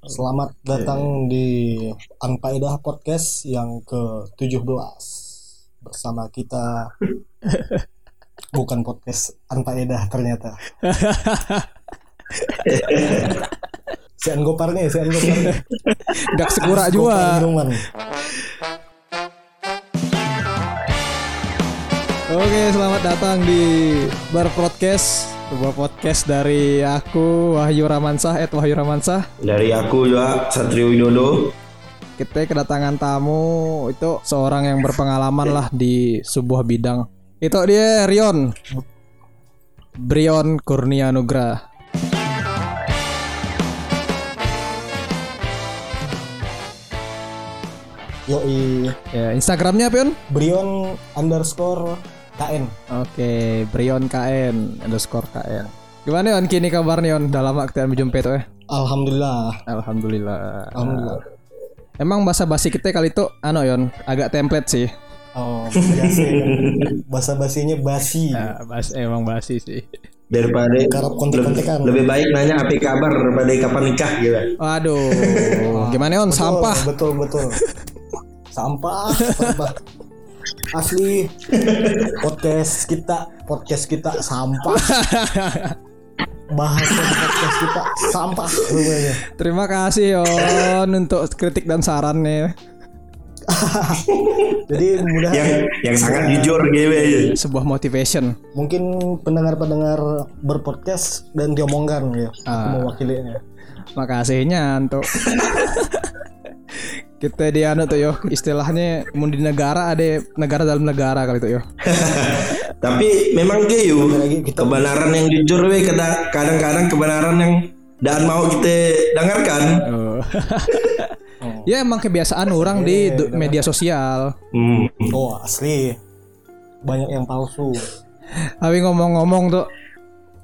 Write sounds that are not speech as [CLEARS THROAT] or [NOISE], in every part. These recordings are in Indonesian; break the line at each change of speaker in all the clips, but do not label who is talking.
Selamat datang di Anpaedah Podcast yang ke-17 bersama kita [LAUGHS] bukan podcast Anpaedah ternyata. [LAUGHS] Sian goparnya, sian goparnya. [LAUGHS]
Dak sekura
Gopar
juga. Oke, selamat datang di Bar Podcast, sebuah podcast dari aku Wahyu Ramansah, Ed Wahyu Ramansah.
Dari aku juga Satrio Widodo.
Kita kedatangan tamu itu seorang yang berpengalaman lah di sebuah bidang. Itu dia Rion. Brion Kurnia Nugra.
Yoi,
Ya, Instagramnya apa?
Brion underscore KN.
Oke, Brion KN underscore KN. Gimana Yon kini kabarnya Yon? Dalam waktu yang berjumpa itu eh?
Alhamdulillah.
Alhamdulillah.
Alhamdulillah.
Emang bahasa basi kita kali itu ano Yon agak template sih.
Oh, biasa. Bahasa basinya basi.
Ya, bas emang basi sih.
Daripada
Garap kontek-kontekan.
lebih baik nanya apa kabar daripada kapan nikah gitu.
Waduh, gimana Yon? Sampah.
Betul, betul. Sampah, sampah. [LAUGHS] Asli podcast kita, podcast kita sampah. [LAUGHS] Bahasa podcast kita sampah semuanya.
Terima kasih Yon untuk kritik dan sarannya. [LAUGHS]
Jadi mudah
Yang yang sangat jujur gitu aja.
Sebuah motivation.
mungkin pendengar-pendengar berpodcast dan diomongkan ya.
Ah.
mewakilinya.
Makasihnya untuk [LAUGHS] kita di anu tuh yo istilahnya mau di negara ada negara dalam negara kali itu yo [LAUGHS]
Tapi memang gitu.
lagi kita-
Kebenaran yang jujur we kada- kadang-kadang kebenaran yang dan mau kita dengarkan.
Oh. [LAUGHS] ya emang kebiasaan orang di media sosial
Hmm.
Oh, asli. Banyak yang palsu. [LAUGHS]
tapi ngomong-ngomong tuh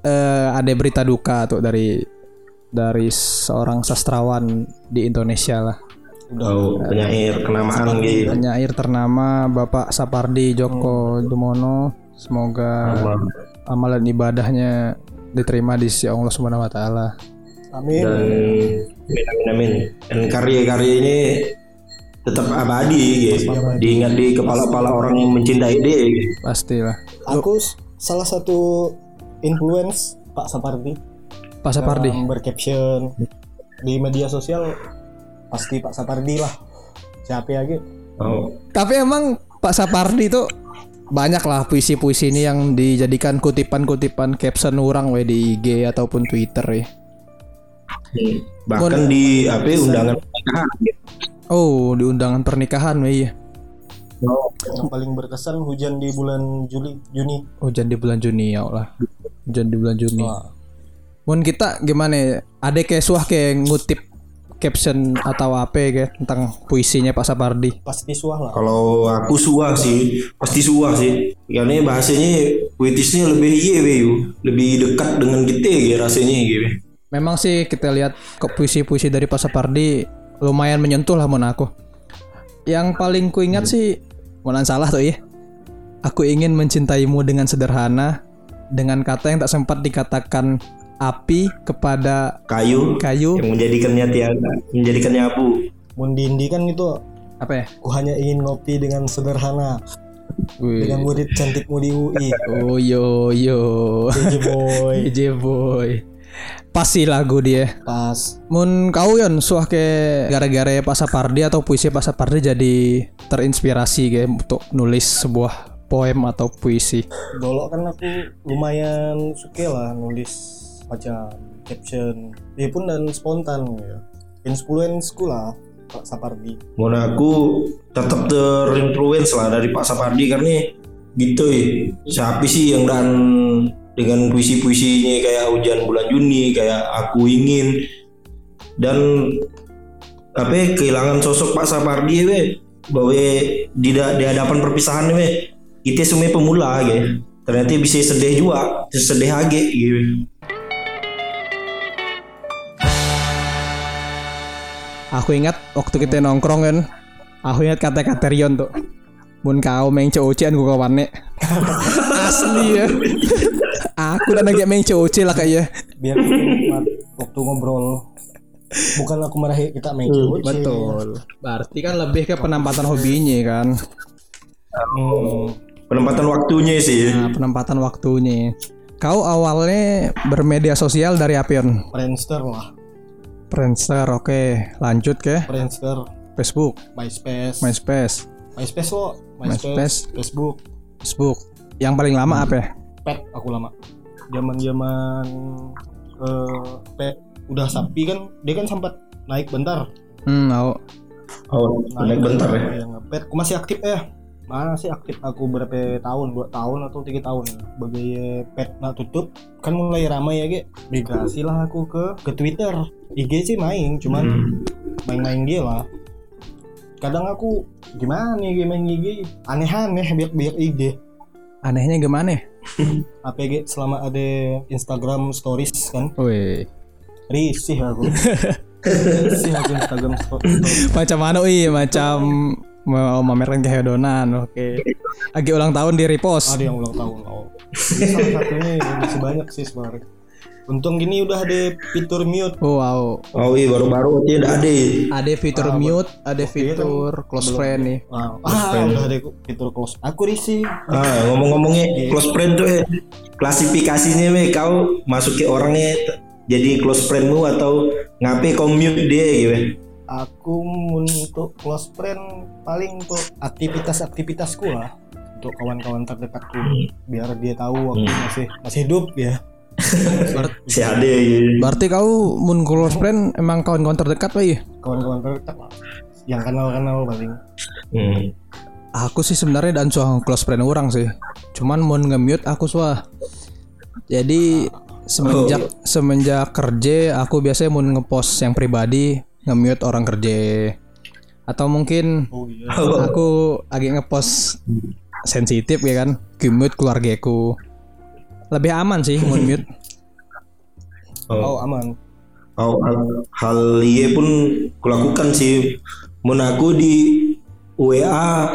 eh, ada berita duka tuh dari dari seorang sastrawan di Indonesia lah
Oh, penyair kenamaan gitu.
penyair ternama Bapak Sapardi Djoko Dumono semoga amalan ibadahnya diterima di sisi Allah Subhanahu wa taala.
Amin.
Dan amin amin amin. Dan karya-karya ini tetap abadi gitu. Diingat di kepala-kepala orang yang mencintai dia. Gitu.
Pastilah.
Aku salah satu influence Pak Sapardi
Pak Sapardi.
dalam bercaption di media sosial pasti Pak Sapardi lah. Siapa lagi?
Oh.
Tapi emang Pak Sapardi itu banyak lah puisi-puisi ini yang dijadikan kutipan-kutipan caption orang we di IG ataupun Twitter ya.
Bahkan di apa undangan pernikahan.
Oh, di undangan pernikahan we iya.
Yang paling berkesan hujan di bulan Juli Juni.
Hujan di bulan Juni ya Allah. Hujan di bulan Juni.
Wah,
Mun kita gimana ya? Ada kayak suah kayak ngutip caption atau apa ya tentang puisinya Pak Sapardi.
pasti suah lah.
Kalau aku suah sih, pasti suah sih. Karena bahasanya puitisnya lebih iya lebih dekat dengan kita gitu rasanya gitu.
Memang sih kita lihat kok puisi-puisi dari Pak Sapardi lumayan menyentuh lah mun aku. Yang paling ku ingat sih mun salah tuh ya. Aku ingin mencintaimu dengan sederhana dengan kata yang tak sempat dikatakan api kepada
Kayu
kayu
yang menjadikannya tiada, menjadikannya abu.
Mundindi kan itu
apa ya?
ku hanya ingin ngopi dengan sederhana
Wih.
dengan murid cantikmu di UI.
Oh yo yo.
DJ boy. [LAUGHS]
DJ boy. Pasti lagu dia.
Pas
Mun kau yon suah ke gara-gara Pak Sapardi atau puisi Pak Sapardi jadi terinspirasi kayak untuk nulis sebuah poem atau puisi.
dulu kan aku lumayan suka lah nulis macam caption. Dia pun dan spontan ya. Influence ku lah Pak Sapardi.
Mau aku tetap terinfluence lah dari Pak Sapardi karena gitu ya. Siapa sih yang dan dengan puisi-puisinya kayak hujan bulan Juni, kayak aku ingin dan ya, kehilangan sosok Pak Sapardi we bahwa di, di hadapan perpisahan we kita semua pemula gitu. Ternyata bisa sedih juga, sedih aja gitu.
Aku ingat waktu kita nongkrong kan, aku ingat kata-kata Rion tuh. Mun kau main cowocian gue kawannya. [LAUGHS] Asli ya. aku dan lagi main coci lah kayaknya.
biar waktu ngobrol bukan aku marahi kita main game
Betul. Berarti kan lebih ke penempatan hobinya kan.
hmm.
Penempatan waktunya sih.
Nah, penempatan waktunya. Kau awalnya bermedia sosial dari apa Yon?
Friendster lah
Friendster, oke. Lanjut ke
Friendster
Facebook,
MySpace
MySpace,
MySpace lo
MySpace.
MySpace Facebook
Facebook. Yang paling lama apa ya?
pet aku lama zaman zaman eh pet udah sapi kan dia kan sempat naik bentar
Hmm, tahu.
Oh, naik bentar ya.
ya pet aku masih aktif ya masih aktif aku berapa tahun? Dua tahun atau tiga tahun? Sebagai pet nak tutup kan mulai ramai ya ge. Migrasi lah aku ke ke Twitter. IG sih main cuman
Hmm.
main-main dia lah. Kadang aku gimana nih game main IG aneh-aneh biar biar IG
Anehnya gimana?
apa ge? Selama ada Instagram stories kan?
Wih.
risih aku. [LAUGHS] Risih aku Instagram stories.
Macam mana ih? Macam mau memamerkan kehedonan. Oke. Lagi ulang tahun di repost.
ada yang ulang tahun oh Ini salah satunya yang masih banyak sih sebenarnya untung gini udah ada fitur mute
Oh, wow.
Oh iya baru-baru dia ada.
Ada fitur mute, ada fitur close friend nih.
ah, ah [LAUGHS] udah ada fitur close aku risih
Ah, ngomong-ngomongnya close friend tuh eh, klasifikasinya weh kau masuk ke orangnya jadi close friendmu atau ngapain kau mute dia gitu.
Aku untuk close friend paling untuk aktivitas-aktivitasku lah untuk kawan-kawan terdekatku biar dia tahu aku masih masih hidup ya [LAUGHS]
Si ada gitu.
Berarti kau mun close friend emang kawan-kawan terdekat wih.
kawan-kawan terdekat lah yang kenal-kenal paling
Hmm.
Aku sih sebenarnya dan suah close friend orang sih. Cuman mun nge-mute aku suah. Jadi semenjak semenjak kerja aku biasanya mun ngepost yang pribadi nge-mute orang kerja. Atau mungkin
oh iya
aku lagi ngepost sensitif ya kan, ke-mute keluargaku. Lebih aman sih mun mute. [LAUGHS]
oh aman
Oh, hal- hal iya pun kulakukan sih. Mun aku di WA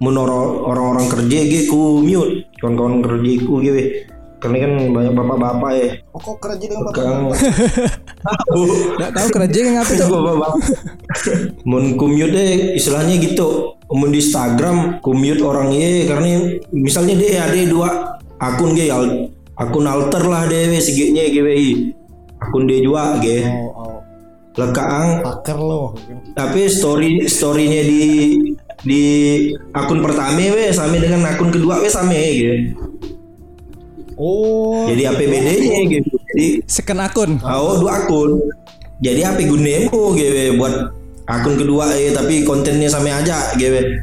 oro- orang-orang kerja gitu ku mute kawan-kawan kerja ku gitu. Karena kan banyak bapak-bapak ya.
oh kok kerja dengan bapak
Kang [LAUGHS]
Nggak tahu kerja yang ngapain tuh.
bapak-bapak. [LAUGHS] mun ku mute deh istilahnya gitu. Mun di Instagram ku mute orang iya karena misalnya dia ada dua akun ge al- akun alter lah deh segini gitu. Akun dia juga ge.
oh oh
Lekaang
hacker lo
tapi story storynya di di akun pertama we sama dengan akun kedua we sama gitu.
Oh
Jadi APBD-nya gitu. Jadi
Second akun.
oh dua akun. Jadi apa gunemu gitu buat akun kedua eh tapi kontennya sama aja gitu.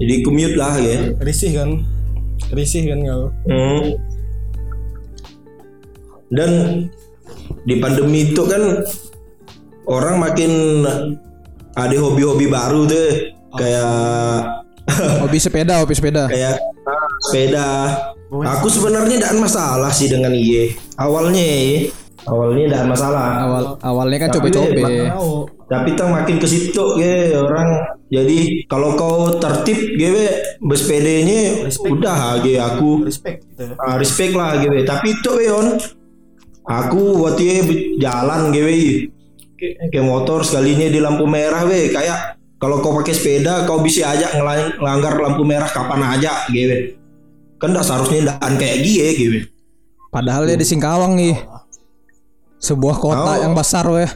Jadi commute lah gitu.
risih kan risih kan kau
Hmm. Dan di pandemi itu kan orang makin ada hobi-hobi baru tuh kayak
Hobi sepeda, hobi sepeda.
kayak sepeda. Aku sebenarnya tidak masalah sih dengan IE. Awalnya ya, awalnya tidak masalah.
Awal awalnya kan
Tapi,
coba-coba.
tahu
Tapi tak makin ke situ ya orang. Jadi kalau kau tertib gue bersepedanya udah gitu aku
respect ya
ah, respect lah gitu. Tapi itu Yon, aku waktu itu jalan gitu kayak kayak motor sekalinya di lampu merah we kayak kalau kau pakai sepeda kau bisa aja ngelang- ngelanggar lampu merah kapan aja gitu kan dah seharusnya ndaan kayak gie gitu
Padahal dia di Singkawang nih. Sebuah kota
Oh.
yang besar weh.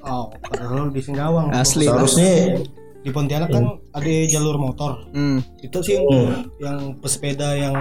oh padahal di Singkawang
Asli.
seharusnya
di Pontianak kan ada jalur motor
Hmm.
itu sih yang, yang pesepeda yang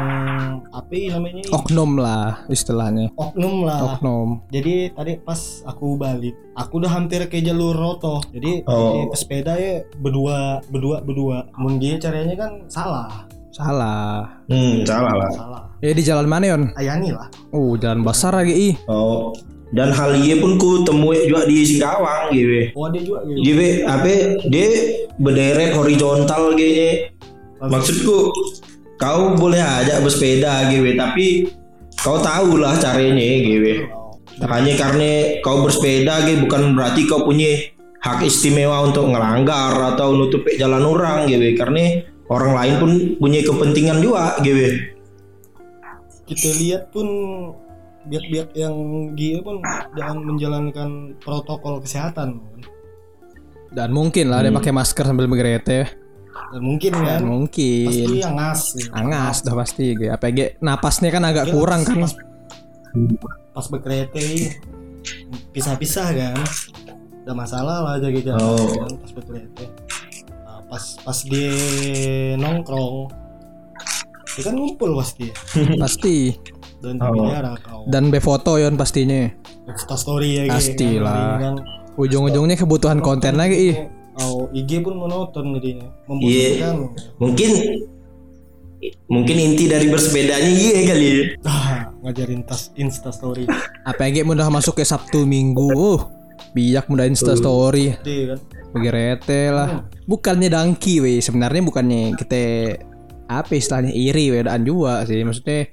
apa ya namanya
Oknum lah istilahnya.
oknum lah
Oknum.
jadi tadi pas aku balik aku udah hampir ke jalur roto jadi
Oh.
pesepeda ya berdua berdua berdua mun dia caranya kan salah
Salah.
hmm salah lah
salah
Ya di jalan mana Yon?
ayani lah
Uh, jalan besar lagi ih.
oh dan hal iya pun ku temui juga di Singkawang gitu
oh ada juga gitu
Jadi apa dia berderet horizontal kayaknya. Maksudku kau boleh aja bersepeda gitu tapi kau tahu lah caranya gitu.
Oh.
Hanya karena kau bersepeda gitu bukan berarti kau punya hak istimewa untuk ngelanggar atau nutup jalan orang gitu karena orang lain pun punya kepentingan juga gitu.
kita lihat pun biak-biak yang dia pun jangan menjalankan protokol kesehatan.
Dan mungkin lah dia pakai masker sambil bergerete.
dan mungkin kan
Dan mungkin
pasti yang ngas ya.
angas dah pasti gue. APG napasnya kan agak kurang kan.
pas, pas berkereta ini pisah-pisah kan ada masalah lah jaga jarak
Oh.
kan pas berkereta Nah, pas pas dia nongkrong dia kan ngumpul pasti [LAUGHS]
Pasti.
dan
Oh.
jarak kau
Dan befoto yon pastinya.
Insta story ya gitu,
Pastilah.
kan.
Ujung-ujungnya kebutuhan konten lagi ih.
Oh, IG pun monoton jadinya.
Iya.
Membosankan.
Mungkin mungkin inti dari bersepedanya iya kali. ya. [LAUGHS]
Ah, ngajarin tas Insta story.
APG mudah masuk ke Sabtu Minggu. Uh, bijak mudah Insta story.
Kan.
Begerete lah. Bukannya dangki weh, sebenarnya bukannya kita apa istilahnya iri weh daan juga sih. Maksudnya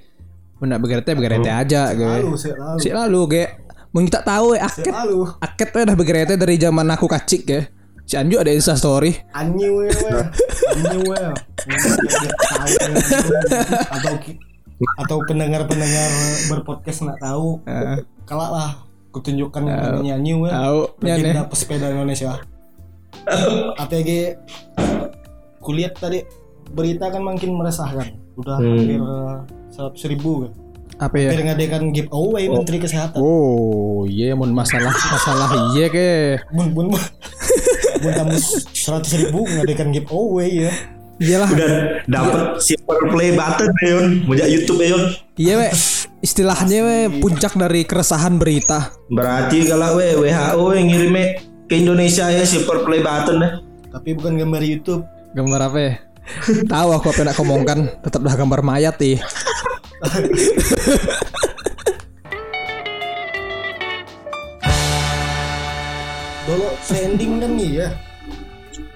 Benda begerete begerete aja gue.
Lalu lalu.
Si lalu gue mau kita tahu ya aket aket udah begerete dari zaman aku kacik ya. Si Anju ada Insta story.
Anyu we we. Anyu we. Atau atau pendengar-pendengar berpodcast nggak tahu. Kalah lah. Kutunjukkan Anyu we.
Tahu ya nih.
Legenda pesepeda Indonesia. [LAUGHS] APG kulihat tadi berita kan makin meresahkan. Udah
Hmm.
hampir seratus ribu kan.
Apa ya?
Hampir ngadakan giveaway Menteri Kesehatan.
Oh iya mun masalah [LAUGHS] masalah iya ke.
Bun bun bun. bun kamu seratus ribu ngadakan giveaway ya.
Iyalah.
Udah dapat silver play button ya Yon. Mujak YouTube ya Yon.
Iya we istilahnya we puncak dari keresahan berita.
Berarti kalau we WHO yang ngirimnya ke Indonesia ya silver play button deh.
Tapi bukan gambar YouTube.
Gambar apa ya? [LAUGHS] Tahu aku apa yang nak ngomongkan tetap dah gambar mayat ih. [LAUGHS]
Dulu trending kan nih ya.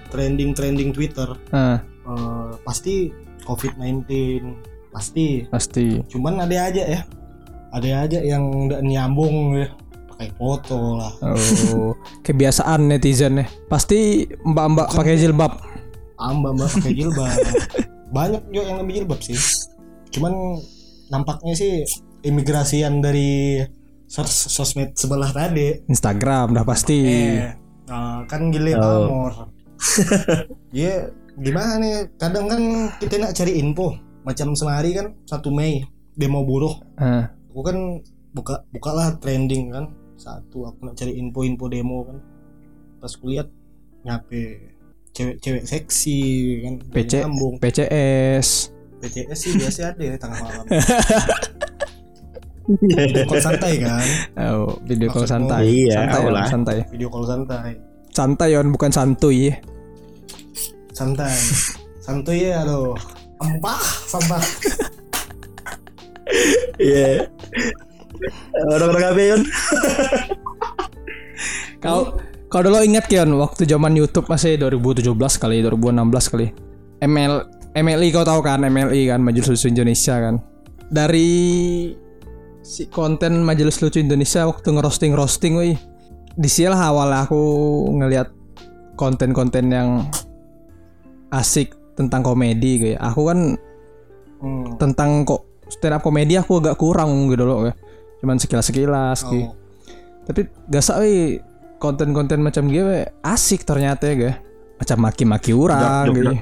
Trending trending Twitter
Nah,
eh, pasti COVID-19 pasti.
pasti.
Cuman ada aja ya. Ada aja yang nggak nyambung ya. Pakai foto lah.
Oh, kebiasaan netizen nih. Pasti mbak-mbak pakai jilbab.
Amba mbak pakai jilbab. Banyak juga yang ambil jilbab sih. Cuman nampaknya sih imigrasian dari sos- sosmed sebelah tadi.
Instagram dah pasti.
Eh, nah, kan gile pamor. [LAUGHS] Iya, gimana nih? Kadang kan kita nak cari info. Macam semari kan 1 Mei demo buruh.
Nah,
Aku kan buka bukalah trending kan. Satu aku nak cari info-info demo kan. Pas kulihat nyape cewek-cewek seksi kan
PC,
nyambung
PCS.
PCS sih biasa ada ya tengah malam [LAUGHS] video call santai kan
Oh, video call santai.
Iya,
santai,
lah.
santai.
video call santai
Santai yon, bukan santuy.
santai [LAUGHS] santuy ya aduh empah sampah
Iya. Orang-orang apa Yon? [LAUGHS]
Kau kau dulu ingat Kion waktu zaman YouTube masih 2017 kali, 2016 kali. ML MLI kau tahu kan MLI kan Majelis Lucu Indonesia kan. Dari si konten Majelis Lucu Indonesia waktu ngerosting roasting wih. Di lah awal aku ngelihat konten-konten yang asik tentang komedi kayak. Aku kan
hmm.
tentang kok stand up komedi aku agak kurang gitu loh kayak. Cuman sekilas-sekilas gitu.
oh.
Tapi gak weh konten-konten macam gue asik ternyata ya gue. Macam maki-maki orang gitu.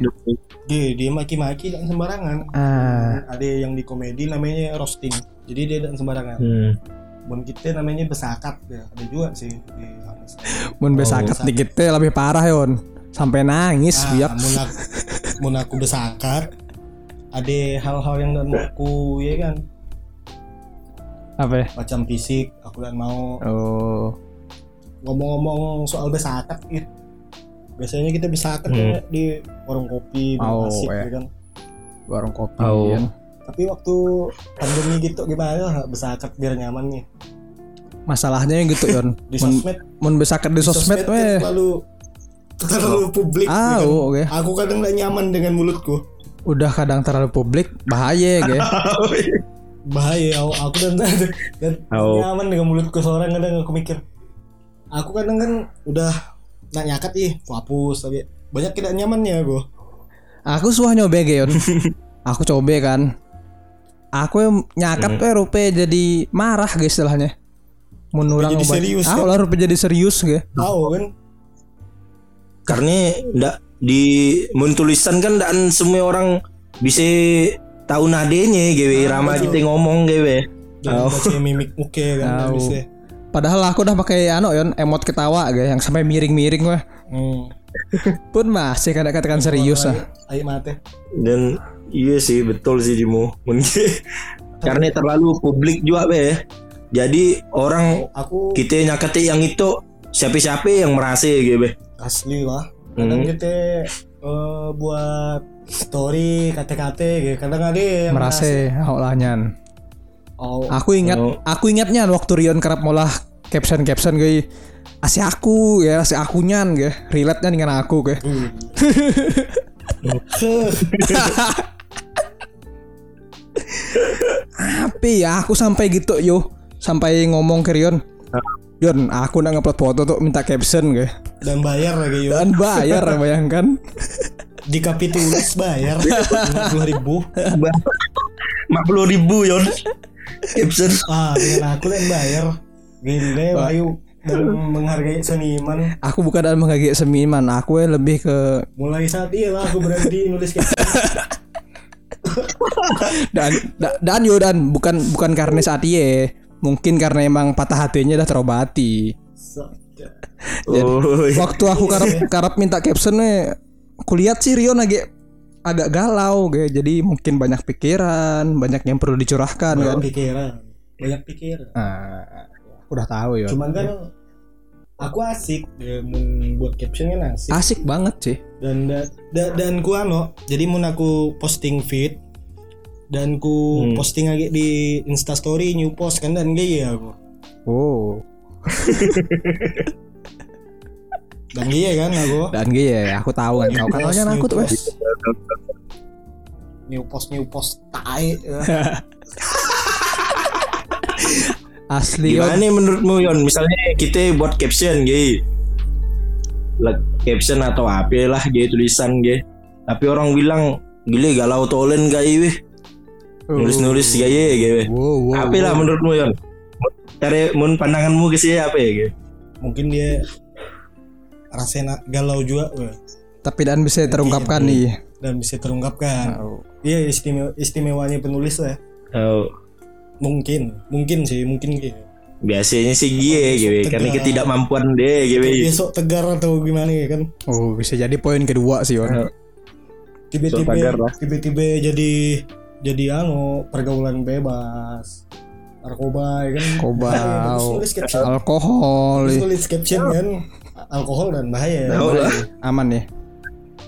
dia dia maki-maki dan sembarangan
Ah,
ada yang di komedi namanya roasting jadi dia dan sembarangan
Hmm.
Bon kita namanya besakat ya ada juga sih di
mun besakat dikit lebih parah yon. Sampai nangis
ah,
biak.
mun aku, mun aku besakat ada hal-hal yang dan aku ya kan
Apa ya?
macam fisik aku dan mau
Oh,
ngomong-ngomong soal besakat gitu biasanya kita besakat
Hmm.
ya di warung kopi
Oh,
asik
eh.
ya kan
warung kopi
Oh.
kan.
tapi waktu pandemi gitu gimana besakat biar nyaman nih
Masalahnya yang gitu yon. [LAUGHS]
di sosmed
mun besakat di sosmed
kan
weh.
terlalu terlalu publik
Ah,
ya kan.
oh, oke.
aku kadang gak nyaman dengan mulutku
Udah kadang terlalu publik bahaya [LAUGHS] ya
bahaya aku, aku dan, dan
Oh.
nyaman dengan mulutku seorang kadang aku mikir aku kadang kan udah nak nyakat ih aku hapus tapi banyak tidak nyamannya gue
Aku suah nyoba Geon. [LAUGHS] Aku coba kan. aku yang nyakap tuh rupe jadi marah guys istilahnya menurang
jadi serius,
ah
kan?
rupe jadi serius guys
tahu kan
karena ndak di mun tulisan kan dan semua orang bisa tahu nadenya gewe. Irama kita ngomong
dan baca mimik muka kan bisa
padahal aku udah pakai anu yon emot ketawa guys yang sampai miring-miring wah
hmm. [LAUGHS]
pun masih kadang katakan serius ah.
Ayo mate.
Dan iya sih betul sih Dimu mungkin [LAUGHS] karena terlalu publik juga be. Jadi orang
aku
kita nyakati yang itu siapa-siapa yang merasa gitu be.
Asli lah kadang
Hmm.
kita eh, buat story kata-kata gitu. Kadang ada yang
merasa oh lah nyan
oh
aku ingat
Oh.
aku ingatnya waktu Rion kerap molah caption caption gue asih aku ya asih aku nyan gue relate nya dengan aku gue
Hmm. [LAUGHS]
apa ya aku sampai gitu yo. Sampai ngomong ke Rion Yon aku nak ngupload foto tuh minta caption gue
dan bayar lagi yo
dan bayar bayangkan. [LAUGHS]
Di kapitulis bayar. lima ribu.
mak puluh ribu yon. Caption.
Ah dengan aku yang bayar. Gile bayu. Dan menghargai seniman.
Aku bukan dalam menghargai seniman aku ya lebih ke
mulai saat iya lah aku berhenti nulis [LAUGHS] caption.
Dan da- dan yo dan. Bukan bukan karena saat iya mungkin karena emang patah hatinya udah terobati.
So-
oh iya.
waktu aku karap karap minta captionnya aku lihat sih Rion agak agak galau gue jadi mungkin banyak pikiran banyak yang perlu dicurahkan kan?
banyak pikiran banyak pikiran.
Ah, aku udah tahu ya.
Cuman kan aku asik ya, mun buat caption kan asik.
Asik banget sih
dan da, da- dan ku ano jadi mun aku posting feed dan ku
Hmm.
posting lagi di instastory new post kan dan gaya aku
oh [LAUGHS]
dan gaya kan aku
dan gue ya aku tahu kan tahu
post,
aku tuh wes
new post new post tai [LAUGHS]
asli.
Gimana nih menurutmu Yon? Misalnya kita buat caption. Like, caption atau apa lah gitu tulisan gitu. Tapi orang bilang gile galau tolen kayak weh. Nulis-nulis gaya gitu.
wow, wow,
Apa lah menurutmu Yon? Cari mun pandanganmu ke sini apa ya gitu?
mungkin dia rasanya galau juga weh.
tapi dan bisa terungkapkan nih
dan bisa terungkapkan iya istimewa istimewanya penulis lah ya.
Oh,
mungkin mungkin sih mungkin gitu
biasanya sih gie gitu. Karena ketidakmampuan deh gitu.
besok tegar atau gimana ya kan
oh bisa jadi poin kedua sih Yon
tiba-tiba tiba-tiba jadi jadi anu pergaulan bebas. Narkoba ya kan?
Narkoba, [LAUGHS]
caption.
Alkohol.
Terus tulis caption kan? Alkohol dan bahaya.
Lah.
aman ya?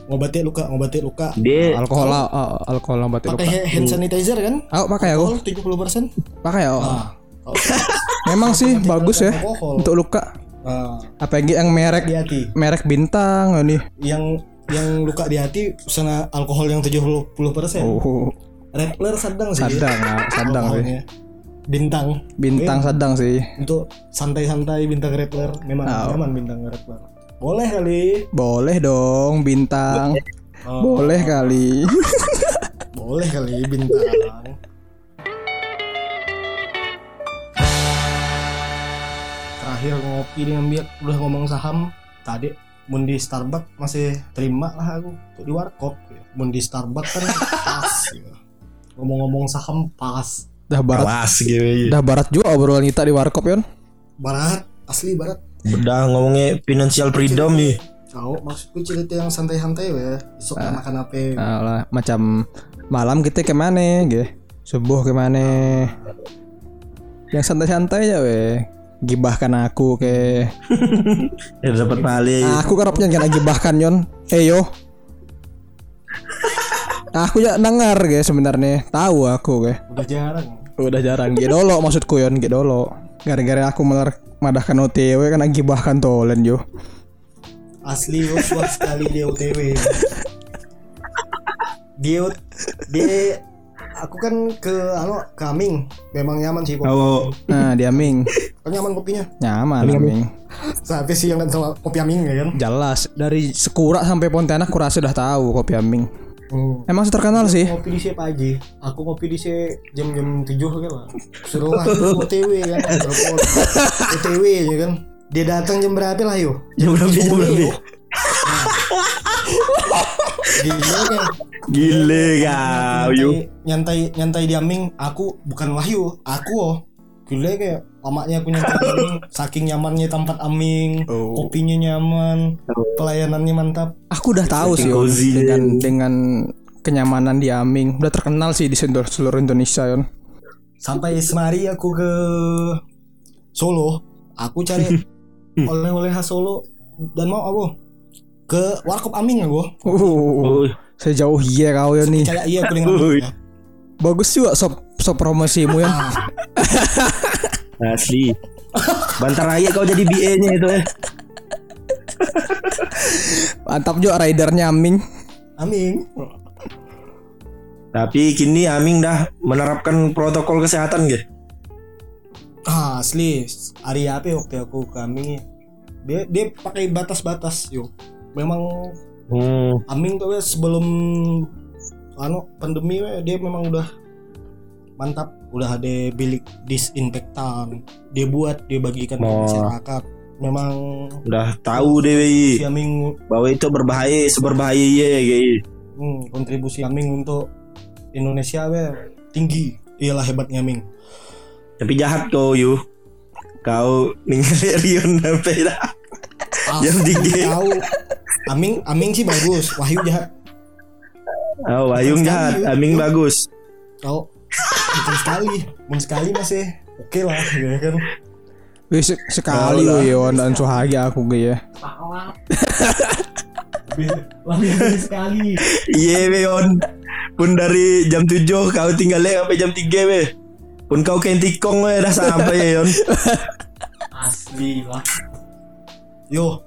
Ngobati luka ngobati luka.
Dia
alkohol ah, alkohol obat luka.
pakai hand sanitizer kan?
Aku pakai aku,
alkohol 70 persen.
Pakai aku.
ah
Memang sih bagus ya
alkohol.
untuk luka. Apalagi yang merek
di hati.
merek bintang nih.
yang yang luka di hati sana alkohol yang 70 persen.
Oh,
Rappler sedang sih
sadang, ah, sadang sih.
bintang
Bintang sedang sih.
untuk santai-santai bintang Rappler memang
Oh.
nyaman bintang Rappler boleh kali
Boleh dong bintang.
Oh,
Boleh kali. [LAUGHS]
boleh kali bintang terakhir ngopi dengan biak udah ngomong saham tadi mun di Starbucks masih terima lah aku untuk di warkop mun di Starbucks kan [LAUGHS] pas gitu. Ngomong-ngomong saham pas
Dah barat,
awas gitu.
dah barat juga obrolan kita di warkop Yon.
barat asli barat
Udah ngomongnya financial freedom nih.
Tahu maksudku cerita yang santai-santai ya. Besok makan apa?
Nah, lah, macam malam kita ke mana gitu. Subuh ke mana. Yang santai-santai aja weh. Gibahkan aku ke [LAUGHS]
Ya dapat pali.
Aku kerapnya kena gibahkan yon. Eh yo. Aku ya dengar guys sebenarnya. Tahu aku guys.
Udah jarang.
Udah jarang gedolo maksudku yon gedolo. Gara-gara aku meler madahkan OTW kan gibahkan tolen yo.
Asli wah sekali dia OTW. dia dia aku kan ke anu kaming memang nyaman sih kopi.
Oh,
Nah, dia Ming.
Kan nyaman kopinya.
Nyaman Ming.
Sampai siang dan sama kopi aming ya kan.
Jelas dari Sekura sampai Pontianak kurasa udah tahu kopi Aming.
Hmm.
Emang terkenal sih.
Ngopi di siapa aja? Aku ngopi di si jam-jam tujuh [LAUGHS] kan lah. Suruh lah OTW kan. OTW ya kan. Dia datang jam berapa lah yuk?
Jam berapa jam berapa?
Gila kan.
Gile kau yuk.
Nyantai nyantai di Aming. Aku bukan Wahyu. Aku oh. Gila kayak lamanya aku di Aming. [LAUGHS] Saking nyamannya tempat Aming.
Oh.
Kopinya nyaman. Pelayanannya mantap.
Aku udah tahu sih dengan dengan kenyamanan di Aming. Udah terkenal sih di seluruh, seluruh Indonesia Yon.
Sampai semari aku ke Solo. Aku cari [LAUGHS] oleh-oleh khas Solo dan mau apa? Ke Warkop Aming aku.
Uh,
Oh,
sejauh iya kau ya nih.
Kayak iya aku dengan. [LAUGHS]
Bagus juga sop sop promosimu ya. [LAUGHS]
asli. Bantar raya kau jadi BA-nya itu eh.
Mantap juga ridernya Aming.
Aming.
Tapi kini Aming dah menerapkan protokol kesehatan gitu.
Ah, asli. Hari apa waktu aku ke Aming ya? Dia dia pakai batas-batas yo. Memang
Hmm.
Aming tuh sebelum anu pandemi weh, dia memang udah mantap. Udah ada bilik disinfektan dia buat dia bagikan ke
Oh.
masyarakat. Memang
Udah tahu deh
si
wei,
Aming
bahwa itu berbahaya, seberbahaya ya
hmm, kontribusi Aming untuk Indonesia weh, tinggi. Iyalah hebatnya Aming
Tapi jahat kau yuk. Kau ninggalin [LAUGHS] Rion sampai dah. Jam tiga.
tahu. Aming Aming sih bagus. Wahyu jahat
Oh, Wayung jahat, Aming bagus.
tahu bukan sekali. Bukan sekali masih oke lah ya kan.
Wih, se- sekali
Oh,
Yon. Dan suhagi aku gue ya.
lebih sekali.
Iya Weon Pun dari jam 7 kau tinggalnya sampai jam 3 we Pun kau kain tikong we dah sampai Yon.
Asli lah. Yo.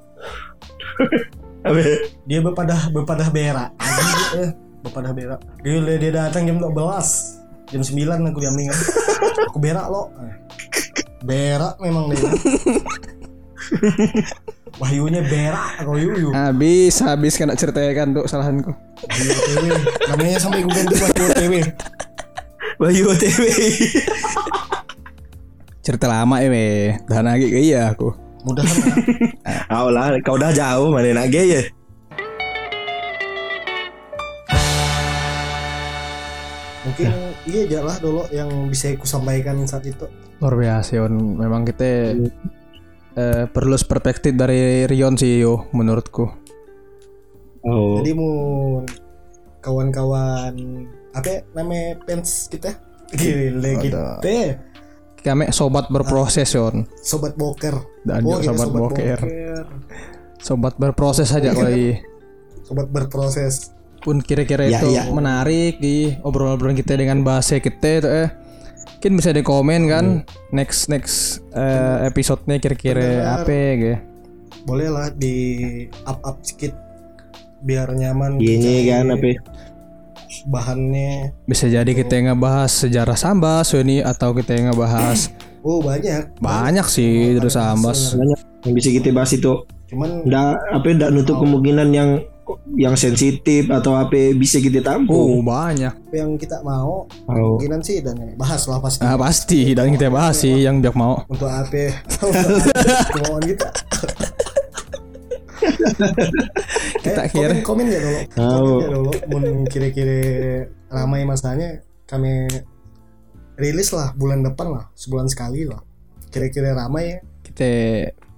Abe.
dia berpadah berpadah berak Eh berpadah berak. Gila dia datang jam 12 jam 9 aku diambil kan. [LAUGHS] Aku berak lo Eh, berak memang dia. Wahyunya berak aku yuyu
Habis, habis kena ceritakan tuh kesalahanku.
Wahyu OTW namanya sampai gue ganti Wahyu OTW
Wahyu OTW
Cerita lama ya, weh. Dan lagi ke iya aku.
mudahan lah.
Kau lah kau dah jauh mana nak gaya
mungkin iya aja lah dulu yang bisa aku sampaikan saat itu
Luar biasa Yon. Memang kita eh, perlu perspektif dari Rion sih yo menurutku.
Oh
jadi mau kawan-kawan apa ya, namanya fans kita [LAUGHS] gila
Ada.
kita
Kami sobat berproses Yon.
sobat boker
Dan
Oh, iya,
sobat, boker. Sobat berproses aja [LAUGHS] kalau i.
sobat berproses
pun kira-kira
Ya,
itu
ya.
menarik di obrolan-obrolan kita dengan bahasa kita itu eh. Mungkin bisa di komen kan next next eh, episode-nya kira-kira apa gitu
boleh lah di up up sedikit biar nyaman
Gini
kita
kan apa
bahannya.
Bisa jadi kita ngebahas sejarah sambas ini atau kita ngebahas [CLEARS THROAT]
oh banyak.
Banyak sih terus sambas.
Banyak yang bisa kita bahas itu.
Cuman
Nggak apa nggak nutup kemungkinan yang yang sensitif atau apa bisa kita
oh
tampung
banyak
yang kita mau
Oh.
kemungkinan sih dan bahas lah pasti.
Ah pasti. Dan kita bahas sih yang biak mau.
Untuk apa? [LAUGHS] Kemauan kita. [LAUGHS]
Kita
Eh,
kira-
komen, komen ya dulu
Oh.
komen ya dulu mun kira-kira ramai masanya kami rilis lah bulan depan lah sebulan sekali lah. Kira-kira ramai ya.
Kita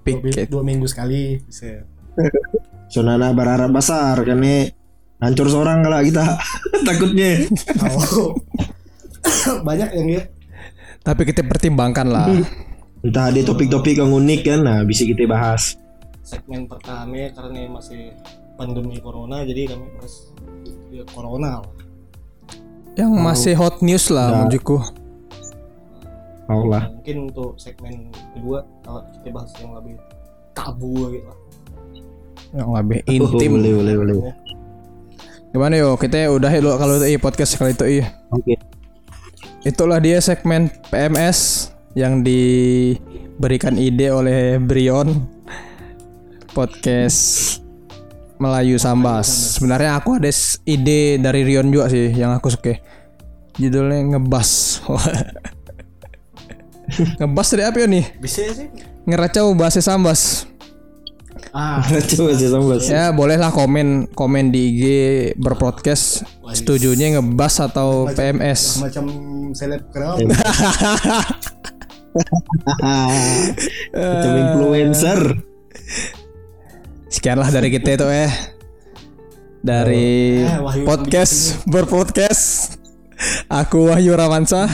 pick
dua minggu sekali bisa [LAUGHS]
Sonana berharap besar karena hancur seorang kalau kita. [LAUGHS] Takutnya.
Oh. [COUGHS] banyak yang dia
tapi kita pertimbangkan lah.
Entah ada topik-topik yang unik kan nah bisa kita bahas.
Segmen pertama karena masih pandemi corona jadi kami bahas ya, corona lah.
yang masih hot news lah
Nah.
menurutku.
Mau lah.
Mungkin untuk segmen kedua kalau kita bahas yang lebih tabu gitu lah
yang lebih
Oh,
intim
boleh boleh boleh
Gimana yo? Kita udah lo kalau itu iya, podcast kali itu iya.
oke
Itulah dia segmen PMS yang diberikan ide oleh Brion podcast Melayu Sambas. Sebenarnya aku ada ide dari Rion juga sih yang aku suka. Judulnya ngebas. [LAUGHS] ngebas dari apa ya nih?
Bisa sih.
Ngeracau bahasa Sambas.
Ah, [LAUGHS]
Coba sih sambas.
Ya bolehlah komen komen di IG berpodcast setujunya ngebas atau PMS.
macam selebgram. [LAUGHS]
Macam influencer.
Sekianlah dari kita itu eh dari
Eh, Wahyu
podcast berpodcast. Aku Wahyu Ramansa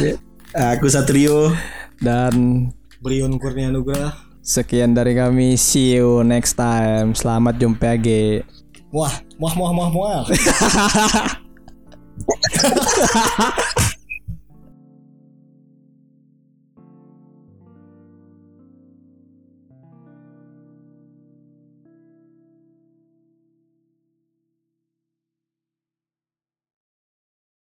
Aku Satrio.
dan
Brion Kurnia Nugrah.
Sekian dari kami. See you next time. Selamat jumpa lagi.
Wah, muah muah muah muah. [LAUGHS]